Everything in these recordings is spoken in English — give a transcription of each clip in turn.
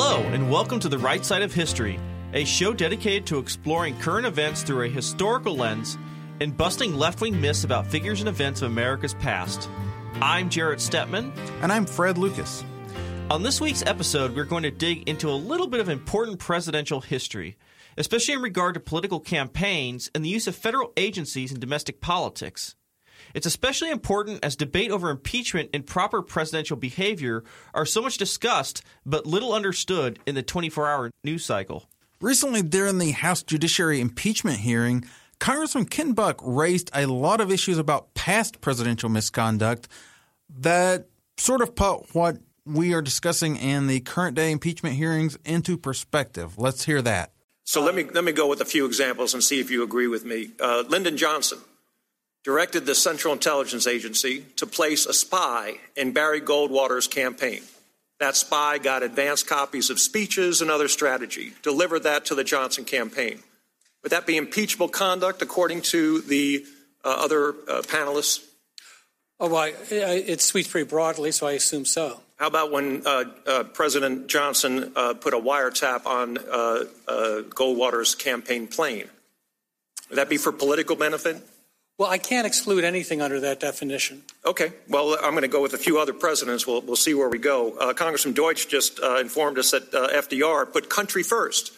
Hello, and welcome to The Right Side of History, a show dedicated to exploring current events through a historical lens and busting left wing myths about figures and events of America's past. I'm Jarrett Stepman. And I'm Fred Lucas. On this week's episode, we're going to dig into a little bit of important presidential history, especially in regard to political campaigns and the use of federal agencies in domestic politics. It's especially important as debate over impeachment and proper presidential behavior are so much discussed but little understood in the 24 hour news cycle. Recently, during the House Judiciary impeachment hearing, Congressman Ken Buck raised a lot of issues about past presidential misconduct that sort of put what we are discussing in the current day impeachment hearings into perspective. Let's hear that. So let me let me go with a few examples and see if you agree with me. Uh, Lyndon Johnson directed the Central Intelligence Agency to place a spy in Barry Goldwater's campaign. That spy got advance copies of speeches and other strategy, delivered that to the Johnson campaign. Would that be impeachable conduct according to the uh, other uh, panelists? Oh, well, it sweeps pretty broadly, so I assume so. How about when uh, uh President Johnson uh, put a wiretap on uh, Goldwater's campaign plane? Would that be for political benefit? Well, I can't exclude anything under that definition. Okay. Well, I'm going to go with a few other presidents. We'll, we'll see where we go. Uh, Congressman Deutch just uh, informed us that uh, FDR put country first.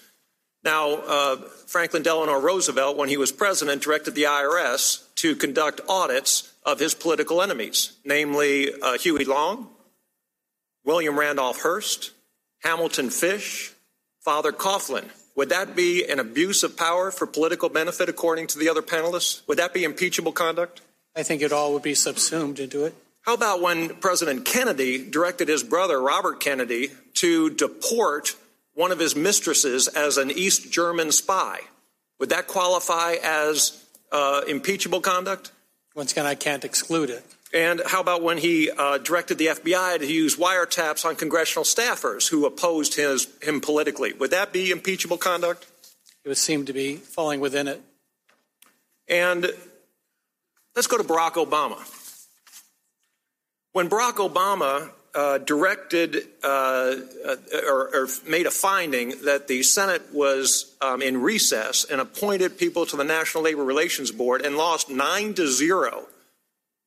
Now, uh, Franklin Delano Roosevelt, when he was president, directed the IRS to conduct audits of his political enemies, namely uh, Huey Long, William Randolph Hearst, Hamilton Fish, Father Coughlin. Would that be an abuse of power for political benefit, according to the other panelists? Would that be impeachable conduct? I think it all would be subsumed into it. How about when President Kennedy directed his brother, Robert Kennedy, to deport one of his mistresses as an East German spy? Would that qualify as uh, impeachable conduct? Once again, I can't exclude it. And how about when he uh, directed the FBI to use wiretaps on congressional staffers who opposed his, him politically? Would that be impeachable conduct? It would seem to be falling within it. And let's go to Barack Obama. When Barack Obama uh, directed uh, uh or, or, made a finding that the Senate was um, in recess and appointed people to the National Labor Relations Board and lost nine to zero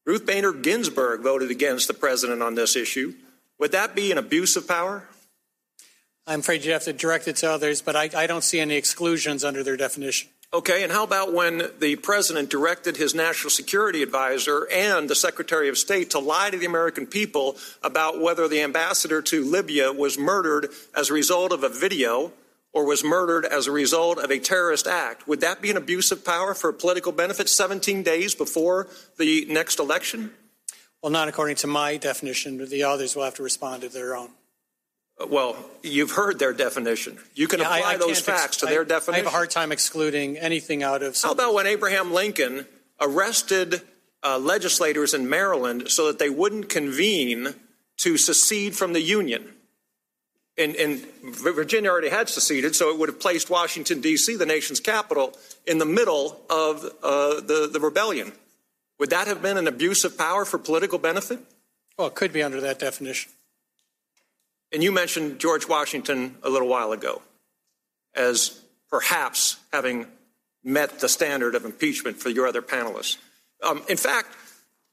Ruth Bader Ginsburg voted against the president on this issue. Would that be an abuse of power? I'm afraid you have to direct it to others, but I, I don't see any exclusions under their definition. Okay, and how about when the president directed his national security advisor and the secretary of state to lie to the American people about whether the ambassador to Libya was murdered as a result of a video or was murdered as a result of a terrorist act, would that be an abuse of power for political benefit 17 days before the next election? Well, not according to my definition, but the others will have to respond to their own. Uh, well, you've heard their definition. You can yeah, apply I, I those facts ex- to their definition. I have a hard time excluding anything out of. How about when Abraham Lincoln arrested uh, legislators in Maryland so that they wouldn't convene to secede from the Union? And, and, Virginia already had seceded, so it would have placed Washington, D.C., the nation's capital, in the middle of uh, the, the rebellion. Would that have been an abuse of power for political benefit? Well, it could be under that definition. And you mentioned George Washington a little while ago as perhaps having met the standard of impeachment for your other panelists. Um, in fact,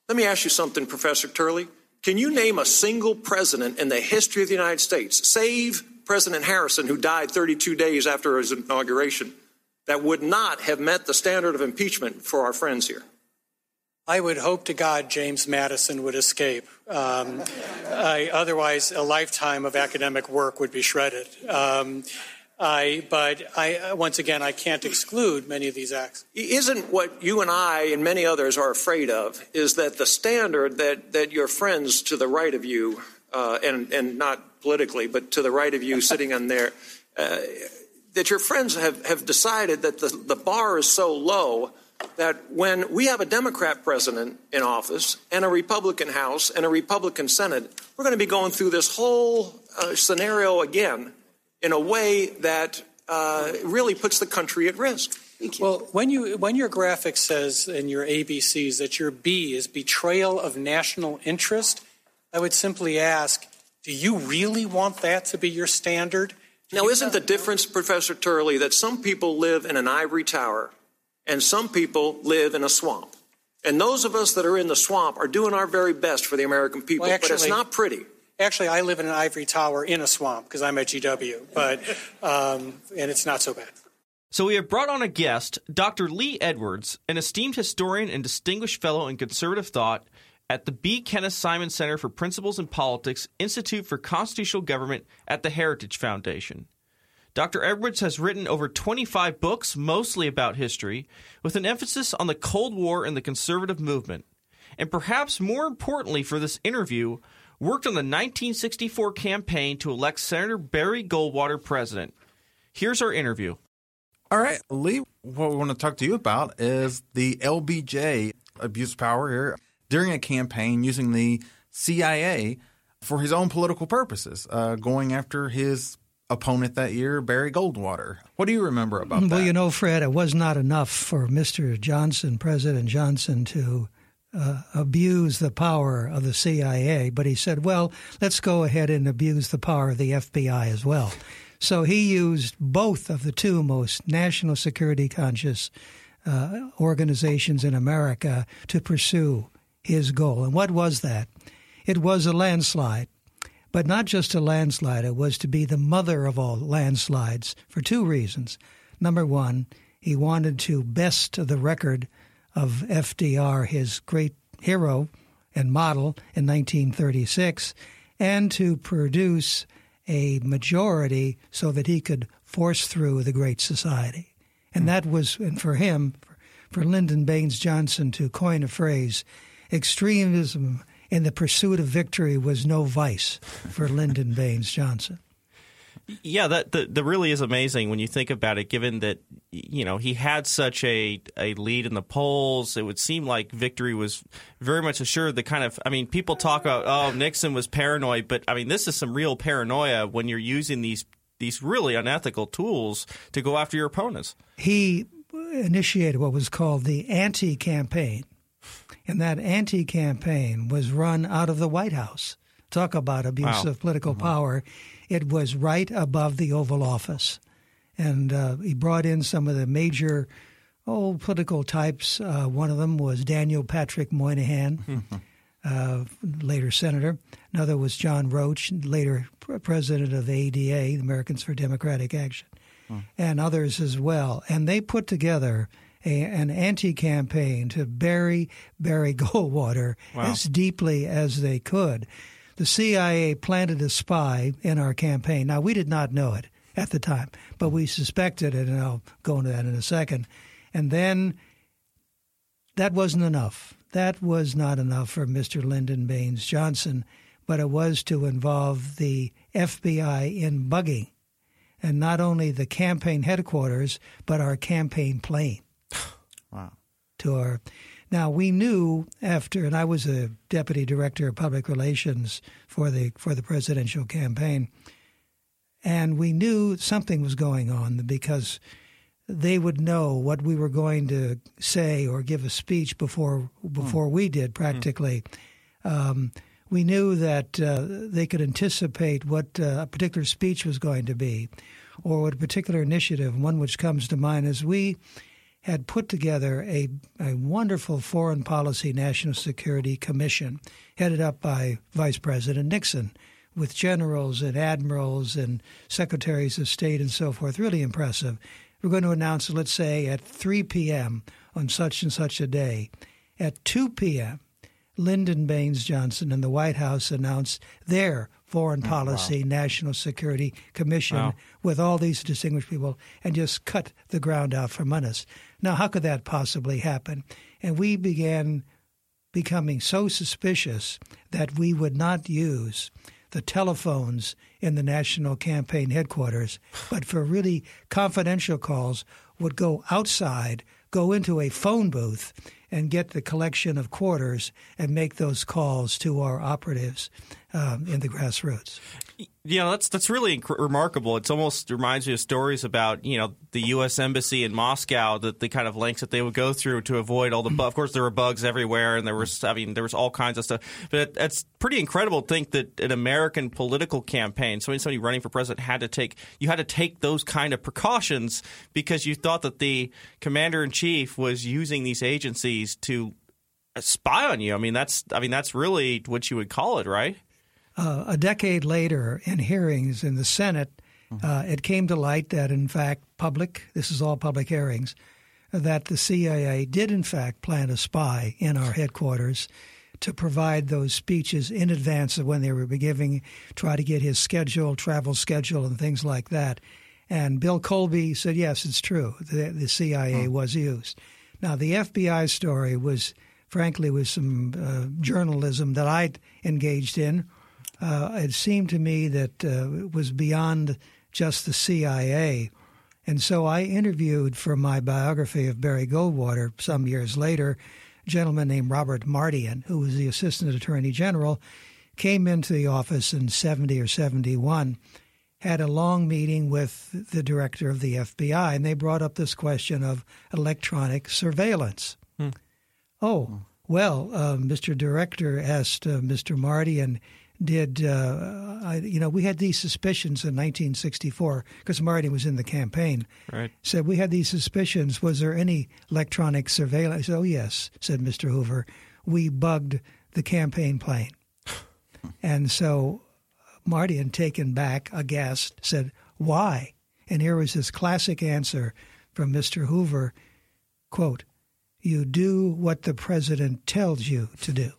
let me ask you something, Professor Turley. Can you name a single president in the history of the United States, save President Harrison, who died 32 days after his inauguration, that would not have met the standard of impeachment for our friends here? I would hope to God James Madison would escape. Um, I, otherwise, a lifetime of academic work would be shredded. Um, I, but I, once again, I can't exclude many of these acts. Isn't what you and I and many others are afraid of is that the standard that, that your friends to the right of you, uh, and, and not politically, but to the right of you sitting on there, uh, that your friends have, have decided that the, the bar is so low that when we have a Democrat president in office and a Republican House and a Republican Senate, we're going to be going through this whole uh, scenario again in a way that uh, really puts the country at risk. Well, when you when your graphic says in your ABCs that your B is betrayal of national interest, I would simply ask: Do you really want that to be your standard? Now, isn't the difference, Professor Turley, that some people live in an ivory tower and some people live in a swamp? And those of us that are in the swamp are doing our very best for the American people, Well, actually- but it's not pretty. Actually, I live in an ivory tower in a swamp because I'm at GW, but um, and it's not so bad. So we have brought on a guest, Dr. Lee Edwards, an esteemed historian and distinguished fellow in conservative thought at the B. Kenneth Simon Center for Principles in Politics, Institute for Constitutional Government at the Heritage Foundation. Dr. Edwards has written over 25 books, mostly about history, with an emphasis on the Cold War and the conservative movement. And perhaps more importantly for this interview, worked on the 1964 campaign to elect Senator Barry Goldwater president. Here's our interview. All right, Lee, what we want to talk to you about is the LBJ abuse power here during a campaign using the CIA for his own political purposes, uh, going after his opponent that year, Barry Goldwater. What do you remember about that? Well, you know, Fred, it was not enough for Mr. Johnson, President Johnson, to uh, abuse the power of the CIA, but he said, well, let's go ahead and abuse the power of the FBI as well. So he used both of the two most national security conscious uh, organizations in America to pursue his goal. And what was that? It was a landslide. But not just a landslide, it was to be the mother of all landslides for two reasons. Number one, he wanted to best the record of FDR, his great hero and model in 1936, and to produce a majority so that he could force through the Great Society. And that was, and for him, for Lyndon Baines Johnson to coin a phrase, extremism in the pursuit of victory was no vice for Lyndon Baines Johnson. Yeah, that, that that really is amazing when you think about it. Given that you know he had such a a lead in the polls, it would seem like victory was very much assured. The kind of I mean, people talk about oh Nixon was paranoid, but I mean this is some real paranoia when you're using these these really unethical tools to go after your opponents. He initiated what was called the anti campaign. And that anti campaign was run out of the White House. Talk about abuse Wow. of political mm-hmm. power. It was right above the Oval Office. And uh, he brought in some of the major old political types. Uh, one of them was Daniel Patrick Moynihan, uh, later senator. Another was John Roche, later president of the ADA, the Americans for Democratic Action, and others as well. And they put together a, an anti-campaign to bury Barry Goldwater as deeply as they could. The CIA planted a spy in our campaign. Now we did not know it at the time, but we suspected it, and I'll go into that in a second. And then that wasn't enough. That was not enough for Mr. Lyndon Baines Johnson, but it was to involve the FBI in bugging, and not only the campaign headquarters, but our campaign plane. Wow. To our now we knew after, and I was a deputy director of public relations for the for the presidential campaign, and we knew something was going on because they would know what we were going to say or give a speech before before we did practically. Um, we knew that uh, they could anticipate what uh, a particular speech was going to be, or what a particular initiative. One which comes to mind is we had put together a, a wonderful foreign policy national security commission headed up by Vice President Nixon with generals and admirals and secretaries of state and so forth. Really impressive. We're going to announce, let's say, at 3 p.m. on such and such a day. At 2 p.m., Lyndon Baines Johnson and the White House announced their Foreign oh, Policy National Security Commission Wow. with all these distinguished people and just cut the ground out from under us. Now, how could that possibly happen? And we began becoming so suspicious that we would not use the telephones in the national campaign headquarters, but for really confidential calls, would go outside, go into a phone booth, and get the collection of quarters and make those calls to our operatives. Um, in the grassroots. Know, that's that's really inc- remarkable. It almost reminds me of stories about you know the U.S. embassy in Moscow, that the kind of lengths that they would go through to avoid all the. Bu- of course, there were bugs everywhere, and there was I mean there was all kinds of stuff. But it's pretty incredible to think that an American political campaign, somebody somebody running for president, had to take you had to take those kind of precautions because you thought that the commander in chief was using these agencies to spy on you. I mean that's I mean that's really what you would call it, right? Uh, a decade later, in hearings in the Senate, uh, it came to light that, in fact, public, this is all public hearings, that the CIA did, in fact, plant a spy in our headquarters to provide those speeches in advance of when they were giving, try to get his schedule, travel schedule, and things like that. And Bill Colby said, yes, it's true. The, the CIA was used. Now, the FBI story was, frankly, was some uh, journalism that I engaged in uh, it seemed to me that uh, it was beyond just the CIA. And so I interviewed for my biography of Barry Goldwater some years later a gentleman named Robert Mardian, who was the Assistant Attorney General, came into the office in 70 or 71, had a long meeting with the director of the FBI, and they brought up this question of electronic surveillance. Hmm. Oh, well, uh, Mr. Director asked uh, Mr. Mardian did uh, I, you know we had these suspicions in 1964 because Marty was in the campaign. Right. Said we had these suspicions. Was there any electronic surveillance? Said, oh yes, said Mr. Hoover. We bugged the campaign plane, and so Marty, and taken back, aghast, said, "Why?" And here was his classic answer from Mr. Hoover: "Quote: You do what the president tells you to do."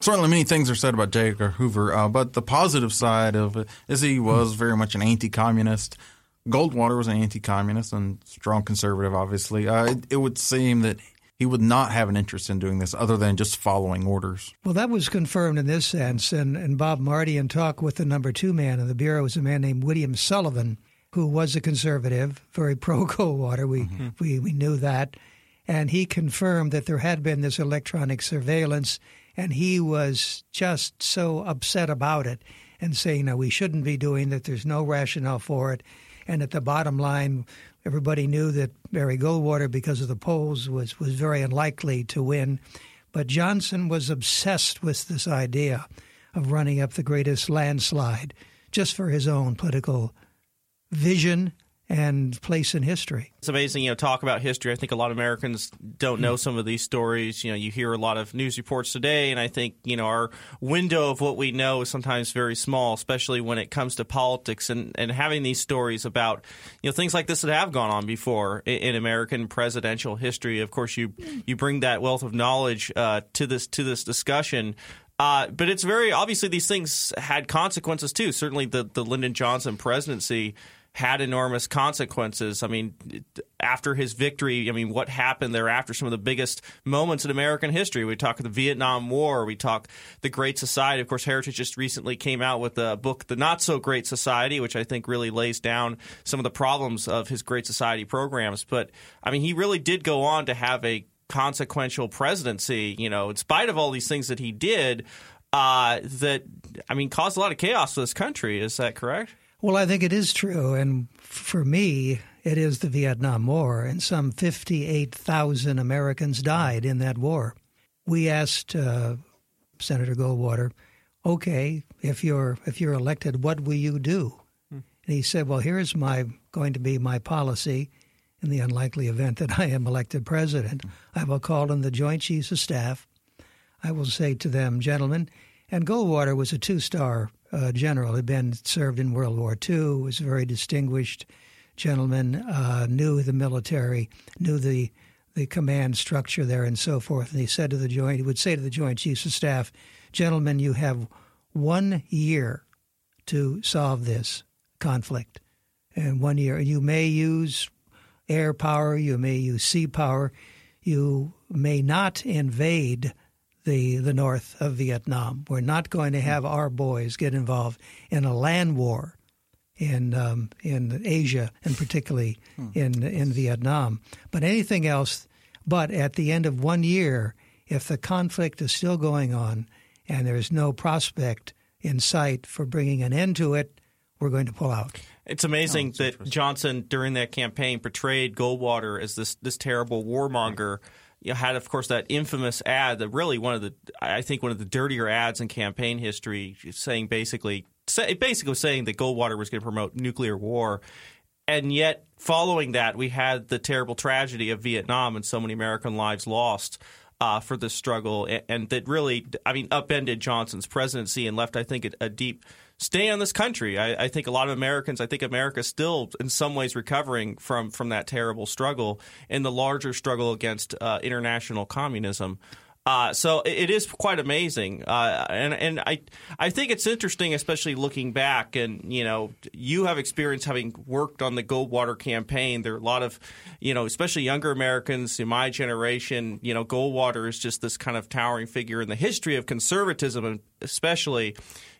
Certainly, many things are said about J. Edgar Hoover, uh, but the positive side of it is he was very much an anti-communist. Goldwater was an anti-communist and strong conservative. Obviously, uh, it, it would seem that he would not have an interest in doing this other than just following orders. Well, that was confirmed in this sense. And, and Bob Marty, in talk with the number two man in the Bureau, was a man named William Sullivan, who was a conservative, very pro Goldwater. We, mm-hmm. we, we knew that. And he confirmed that there had been this electronic surveillance and he was just so upset about it and saying, no, we shouldn't be doing that. There's no rationale for it. And at the bottom line, everybody knew that Barry Goldwater, because of the polls, was, was very unlikely to win. But Johnson was obsessed with this idea of running up the greatest landslide just for his own political vision and place in history. It's amazing, you know, talk about history. I think a lot of Americans don't know some of these stories. You know, you hear a lot of news reports today, and I think, you know, our window of what we know is sometimes very small, especially when it comes to politics and, and having these stories about, you know, things like this that have gone on before in, in American presidential history. Of course, you you bring that wealth of knowledge uh, to this to this discussion. Uh, but it's very obviously these things had consequences too. Certainly, the the Lyndon Johnson presidency had enormous consequences. I mean, after his victory, I mean, what happened thereafter? Some of the biggest moments in American history. We talk the Vietnam War. We talk the Great Society. Of course, Heritage just recently came out with a book, The Not So Great Society, which I think really lays down some of the problems of his Great Society programs. But I mean, he really did go on to have a consequential presidency. You know, in spite of all these things that he did, uh, that I mean, caused a lot of chaos for this country. Is that correct? Well, I think it is true. And for me, it is the Vietnam War, and some 58,000 Americans died in that war. We asked uh, Senator Goldwater, okay, if you're, if you're elected, what will you do? Hmm. And he said, well, here's my going to be my policy in the unlikely event that I am elected president. I will call in the Joint Chiefs of Staff. I will say to them, gentlemen, and Goldwater was a two star uh, general, had been served in World War II, was a very distinguished gentleman, uh, knew the military, knew the the command structure there, and so forth. And he said to the joint, he would say to the Joint Chiefs of Staff, "Gentlemen, you have one year to solve this conflict, and one year you may use air power, you may use sea power, you may not invade." The, the north of Vietnam. We're not going to have our boys get involved in a land war in um, in Asia and particularly hmm. in in Vietnam. But anything else, but at the end of one year, if the conflict is still going on and there's no prospect in sight for bringing an end to it, we're going to pull out. It's amazing oh, that Johnson during that campaign portrayed Goldwater as this this terrible warmonger. You had, of course, that infamous ad that really one of the I think one of the dirtier ads in campaign history, saying basically basically saying that Goldwater was going to promote nuclear war. And yet, following that, we had the terrible tragedy of Vietnam and so many American lives lost uh, for this struggle, and, and, that really, I mean, upended Johnson's presidency and left, I think, a, a deep stay on this country. I, I, think a lot of Americans, I think America is still in some ways recovering from from that terrible struggle and the larger struggle against uh, international communism. Uh, so it is quite amazing, uh, and and I I think it's interesting, especially looking back. And you know, you have experience having worked on the Goldwater campaign. There are a lot of, you know, especially younger Americans in my generation. You know, Goldwater is just this kind of towering figure in the history of conservatism, and especially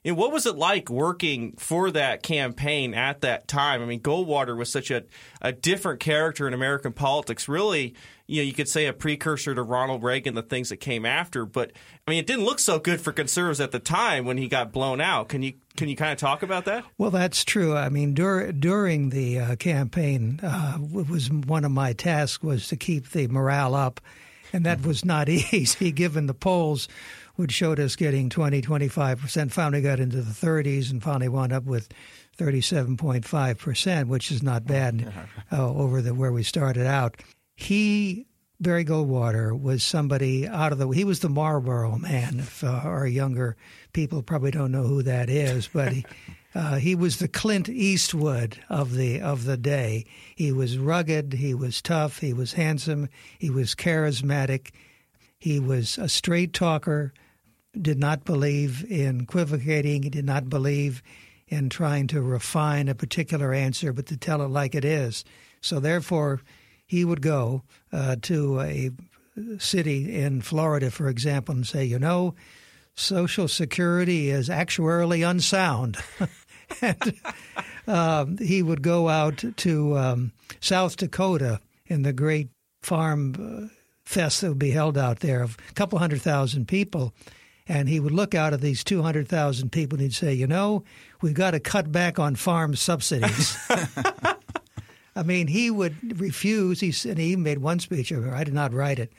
and what was it like working for that campaign at that time? I mean, Goldwater was such a, a different character in American politics. Really, you know, you could say a precursor to Ronald Reagan, the things that came after. But I mean, it didn't look so good for conservatives at the time when he got blown out. Can you can you kind of talk about that? Well, that's true. I mean, dur- during the uh, campaign, uh, was one of my tasks was to keep the morale up, and that was not easy given the polls which showed us getting 20, 25%, finally got into the 30s and finally wound up with 37.5%, which is not bad uh, over the where we started out. He Barry Goldwater was somebody out of the. He was the Marlboro Man. If uh, our younger people probably don't know who that is, but he, uh, he was the Clint Eastwood of the of the day. He was rugged. He was tough. He was handsome. He was charismatic. He was a straight talker did not believe in equivocating. He did not believe in trying to refine a particular answer, but to tell it like it is. So therefore, he would go uh, to a city in Florida, for example, and say, you know, Social Security is actuarially unsound. and uh, he would go out to um, South Dakota in the great farm uh, fest that would be held out there of a couple hundred thousand people and he would look out at these 200,000 people and he'd say, you know, we've got to cut back on farm subsidies. I mean, he would refuse. He and he even made one speech. I did not write it.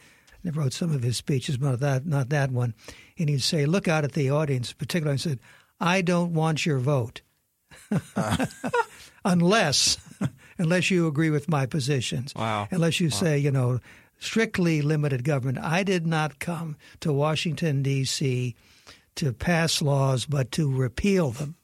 I wrote some of his speeches, but not that, not that one. And he'd say, look out at the audience, particularly, and said, I don't want your vote. unless unless you agree with my positions. Wow. Unless you wow. say, you know, strictly limited government. I did not come to Washington, D.C. to pass laws, but to repeal them.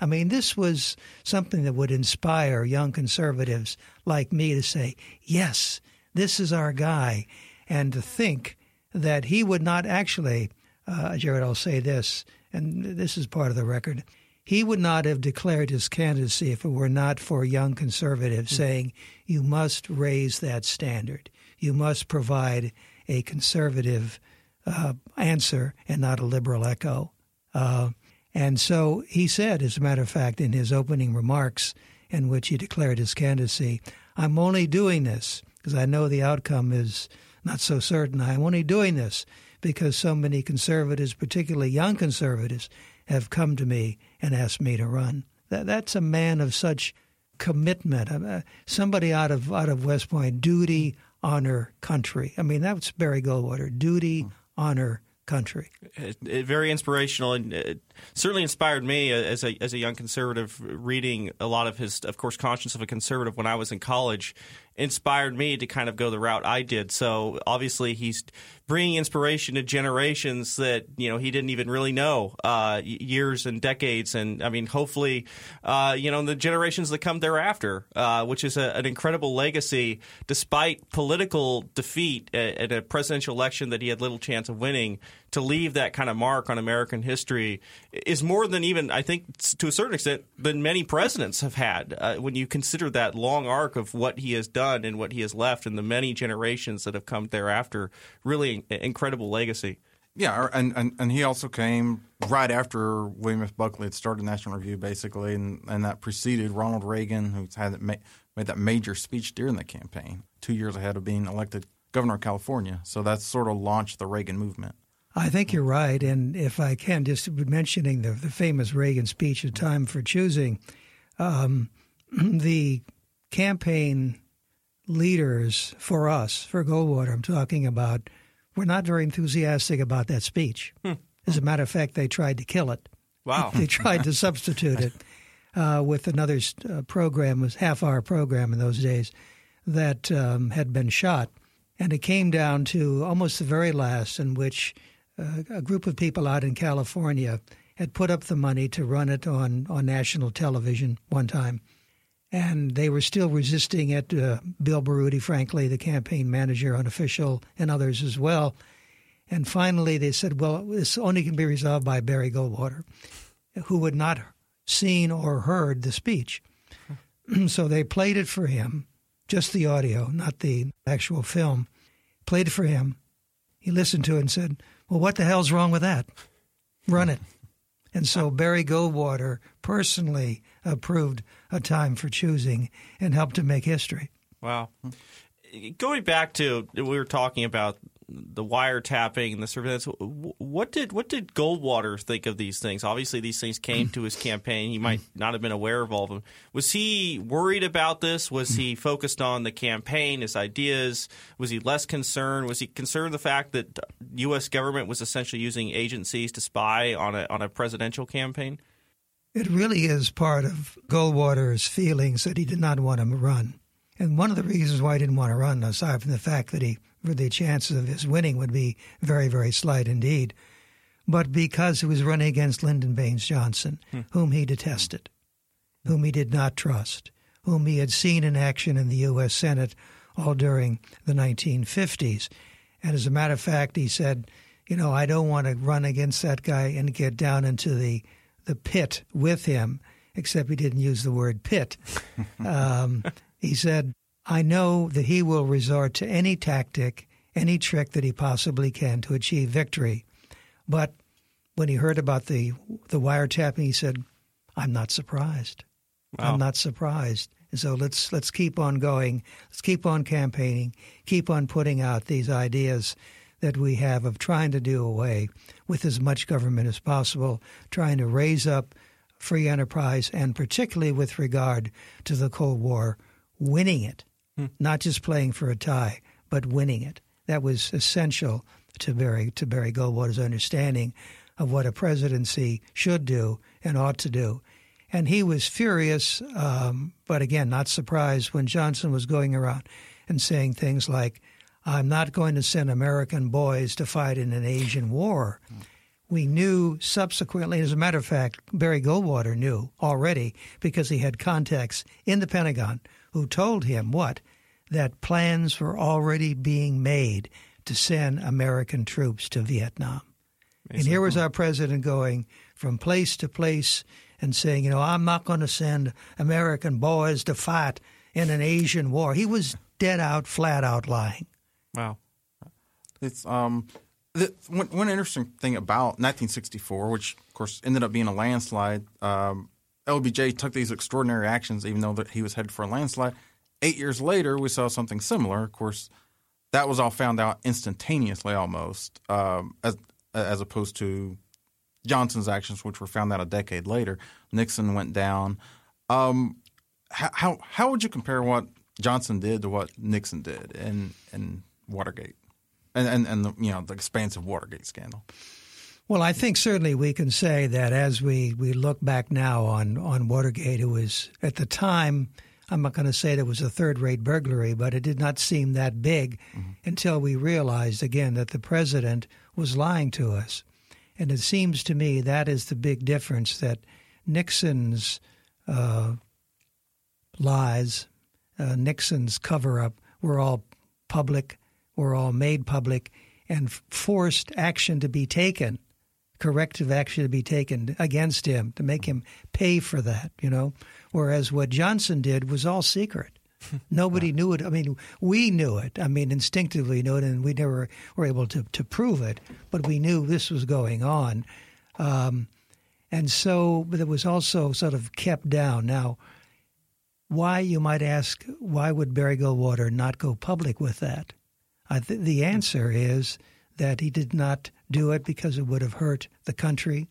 I mean, this was something that would inspire young conservatives like me to say, yes, this is our guy, and to think that he would not actually, uh, Jared, I'll say this, and this is part of the record. He would not have declared his candidacy if it were not for young conservatives mm-hmm. saying, you must raise that standard you must provide a conservative uh, answer and not a liberal echo. Uh, and so he said, as a matter of fact, in his opening remarks, in which he declared his candidacy, I'm only doing this because I know the outcome is not so certain. I'm only doing this because so many conservatives, particularly young conservatives, have come to me and asked me to run. That, that's a man of such commitment. Uh, somebody out of out of West Point, duty, honor country. I mean, that's Barry Goldwater duty, hmm. honor country. It, it, very inspirational and it certainly inspired me as a as a young conservative reading a lot of his of course conscience of a conservative when I was in college inspired me to kind of go the route I did. So obviously he's bringing inspiration to generations that you know he didn't even really know uh, years and decades, and I mean hopefully uh, you know the generations that come thereafter, uh, which is a, an incredible legacy despite political defeat at, at a presidential election that he had little chance of winning to leave that kind of mark on American history is more than even I think to a certain extent than many presidents have had. Uh, when you consider that long arc of what he has done and what he has left, and the many generations that have come thereafter, really incredible legacy. Yeah, and, and, and he also came right after William F. Buckley had started National Review, basically, and, and that preceded Ronald Reagan, who had that ma- made that major speech during the campaign, two years ahead of being elected governor of California. So that sort of launched the Reagan movement. I think you're right. And if I can, just mentioning the, the famous Reagan speech, A Time for Choosing, um, the campaign leaders for us, for Goldwater, I'm talking about, were not very enthusiastic about that speech. Hmm. As a matter of fact, they tried to kill it. Wow. They tried to substitute it uh, with another uh, program, was half hour program in those days, that um, had been shot. And it came down to almost the very last, in which uh, a group of people out in California had put up the money to run it on, on national television one time. And they were still resisting it. Uh, Bill Baroody, frankly, the campaign manager, unofficial, and others as well. And finally, they said, well, this only can be resolved by Barry Goldwater, who had not seen or heard the speech. so they played it for him, just the audio, not the actual film. Played it for him. He listened to it and said, well, what the hell's wrong with that? Run it. And so Barry Goldwater personally approved a time for choosing and helped to make history. Wow. Going back to we were talking about the wiretapping and the surveillance. What did what did Goldwater think of these things? Obviously, these things came to his campaign. He might not have been aware of all of them. Was he worried about this? Was he focused on the campaign, his ideas? Was he less concerned? Was he concerned the fact that U.S. government was essentially using agencies to spy on a on a presidential campaign? It really is part of Goldwater's feelings that he did not want to run. And one of the reasons why he didn't want to run, aside from the fact that he the chances of his winning would be very, very slight indeed. But because he was running against Lyndon Baines Johnson, hmm. whom he detested, whom he did not trust, whom he had seen in action in the U.S. Senate all during the 1950s. And as a matter of fact, he said, you know, I don't want to run against that guy and get down into the, the pit with him, except he didn't use the word pit. Um, he said, I know that he will resort to any tactic, any trick that he possibly can to achieve victory. But when he heard about the the wiretapping, he said, "I'm not surprised. Wow. I'm not surprised." And so let's let's keep on going. Let's keep on campaigning. Keep on putting out these ideas that we have of trying to do away with as much government as possible, trying to raise up free enterprise, and particularly with regard to the Cold War, winning it hmm. not just playing for a tie, but winning it. That was essential to Barry to Barry Goldwater's understanding of what a presidency should do and ought to do. And he was furious, um, but again, not surprised when Johnson was going around and saying things like, I'm not going to send American boys to fight in an Asian war. We knew subsequently, as a matter of fact, Barry Goldwater knew already because he had contacts in the Pentagon who told him what? That plans were already being made to send American troops to Vietnam. And here was our president going from place to place and saying, you know, I'm not going to send American boys to fight in an Asian war. He was dead out, flat out lying. Wow. It's um, the, one, one interesting thing about 1964, which of course ended up being a landslide. Um, LBJ took these extraordinary actions, even though that he was headed for a landslide. Eight years later, we saw something similar. Of course, that was all found out instantaneously, almost, um, as as opposed to Johnson's actions, which were found out a decade later. Nixon went down. Um, how how would you compare what Johnson did to what Nixon did in in Watergate, and and, and the, you know the expansive Watergate scandal? Well, I think certainly we can say that as we, we look back now on, on Watergate, it was at the time, I'm not going to say that it was a third rate burglary, but it did not seem that big mm-hmm. until we realized again that the president was lying to us. And it seems to me that is the big difference that Nixon's uh, lies, uh, Nixon's cover up were all public, were all made public, and forced action to be taken corrective action to be taken against him to make him pay for that, you know. Whereas what Johnson did was all secret. Nobody knew it. I mean, we knew it. I mean, instinctively knew it, and we never were able to, to prove it, but we knew this was going on. Um, and so, but it was also sort of kept down. Now, why, you might ask, why would Barry Goldwater not go public with that? Th- the answer is that he did not do it because it would have hurt the country.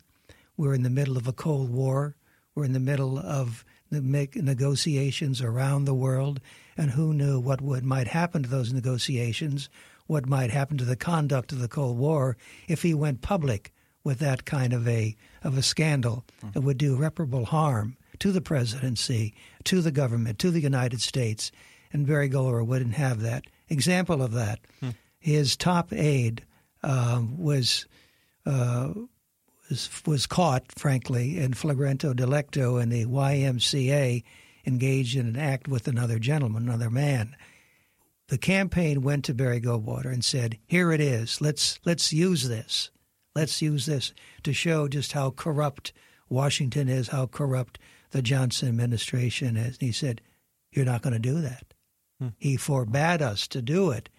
We're in the middle of a Cold War. We're in the middle of the negotiations around the world, and who knew what would might happen to those negotiations, what might happen to the conduct of the Cold War if he went public with that kind of a of a scandal. Hmm. It would do irreparable harm to the presidency, to the government, to the United States, and Barry Goldwater wouldn't have that. Example of that, hmm. his top aide uh, was. Uh, was, was caught, frankly, in flagrante delicto in the YMCA, engaged in an act with another gentleman, another man. The campaign went to Barry Goldwater and said, "Here it is. Let's let's use this. Let's use this to show just how corrupt Washington is, how corrupt the Johnson administration is." And he said, "You're not going to do that." Hmm. He forbade us to do it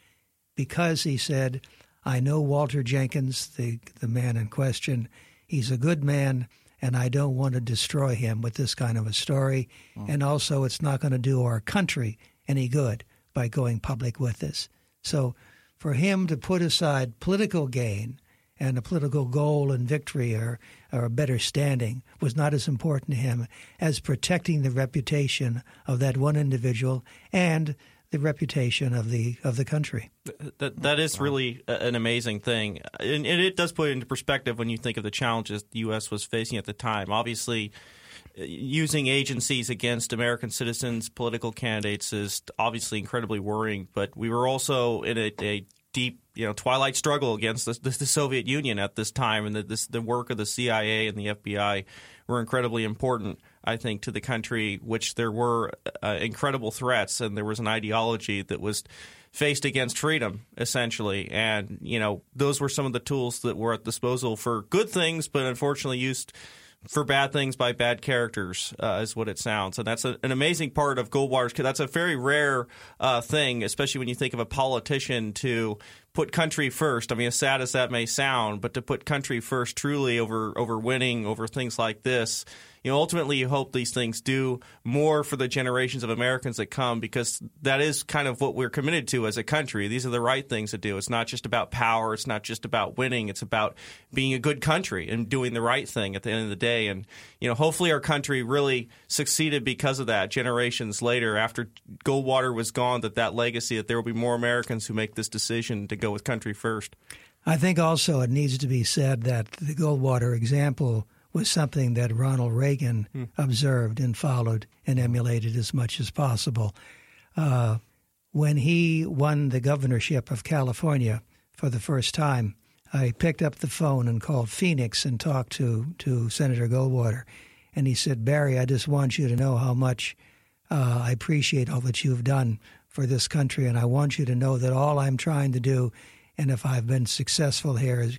because he said, "I know Walter Jenkins, the the man in question." He's a good man, and I don't want to destroy him with this kind of a story. Oh. And also, it's not going to do our country any good by going public with this. So, for him to put aside political gain and a political goal and victory or, or a better standing was not as important to him as protecting the reputation of that one individual and the reputation of the of the country. That that is really an amazing thing, and, and it does put it into perspective when you think of the challenges the U.S. was facing at the time. Obviously, using agencies against American citizens, political candidates, is obviously incredibly worrying. But we were also in a, a deep, you know, twilight struggle against the, the, the Soviet Union at this time, and the, this, the work of the CIA and the FBI were incredibly important. I think, to the country, which there were uh, incredible threats and there was an ideology that was faced against freedom, essentially. And, you know, those were some of the tools that were at disposal for good things, but unfortunately used for bad things by bad characters, uh, is what it sounds. And that's a, an amazing part of Goldwater's. That's a very rare uh, thing, especially when you think of a politician to put country first. I mean, as sad as that may sound, but to put country first truly over over winning, over things like this you know, ultimately you hope these things do more for the generations of Americans that come because that is kind of what we're committed to as a country. These are the right things to do. It's not just about power. It's not just about winning. It's about being a good country and doing the right thing at the end of the day. And, you know, hopefully our country really succeeded because of that generations later after Goldwater was gone, that that legacy, that there will be more Americans who make this decision to go with country first. I think also it needs to be said that the Goldwater example – was something that Ronald Reagan hmm. observed and followed and emulated as much as possible. Uh, when he won the governorship of California for the first time, I picked up the phone and called Phoenix and talked to, to Senator Goldwater. And he said, Barry, I just want you to know how much uh, I appreciate all that you've done for this country. And I want you to know that all I'm trying to do, and if I've been successful here, is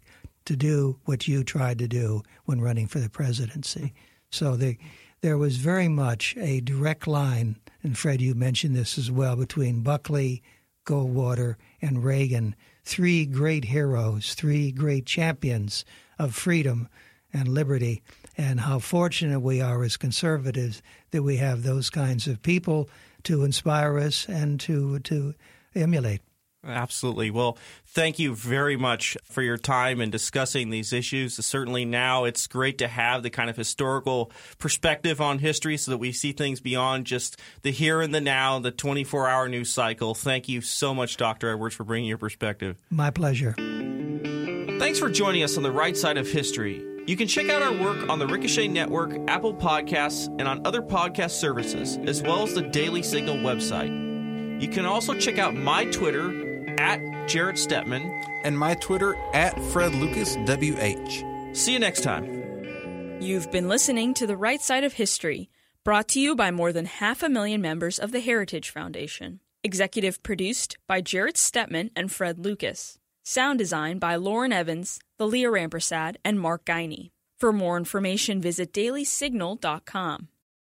to do what you tried to do when running for the presidency. So the, there was very much a direct line, and Fred, you mentioned this as well, between Buckley, Goldwater, and Reagan. Three great heroes, three great champions of freedom and liberty, and how fortunate we are as conservatives that we have those kinds of people to inspire us and to to emulate. Absolutely. Well, thank you very much for your time in discussing these issues. Certainly now it's great to have the kind of historical perspective on history so that we see things beyond just the here and the now, the 24 hour news cycle. Thank you so much, Dr. Edwards, for bringing your perspective. My pleasure. Thanks for joining us on the right side of history. You can check out our work on the Ricochet Network, Apple Podcasts, and on other podcast services, as well as the Daily Signal website. You can also check out my Twitter at Jarrett Stepman. And my Twitter at Fred Lucas WH. See you next time. You've been listening to The Right Side of History, brought to you by more than half a million members of the Heritage Foundation. Executive produced by Jarrett Stepman and Fred Lucas. Sound design by Lauren Evans, Leah Rampersad, and Mark Guiney. For more information, visit dailysignal.com.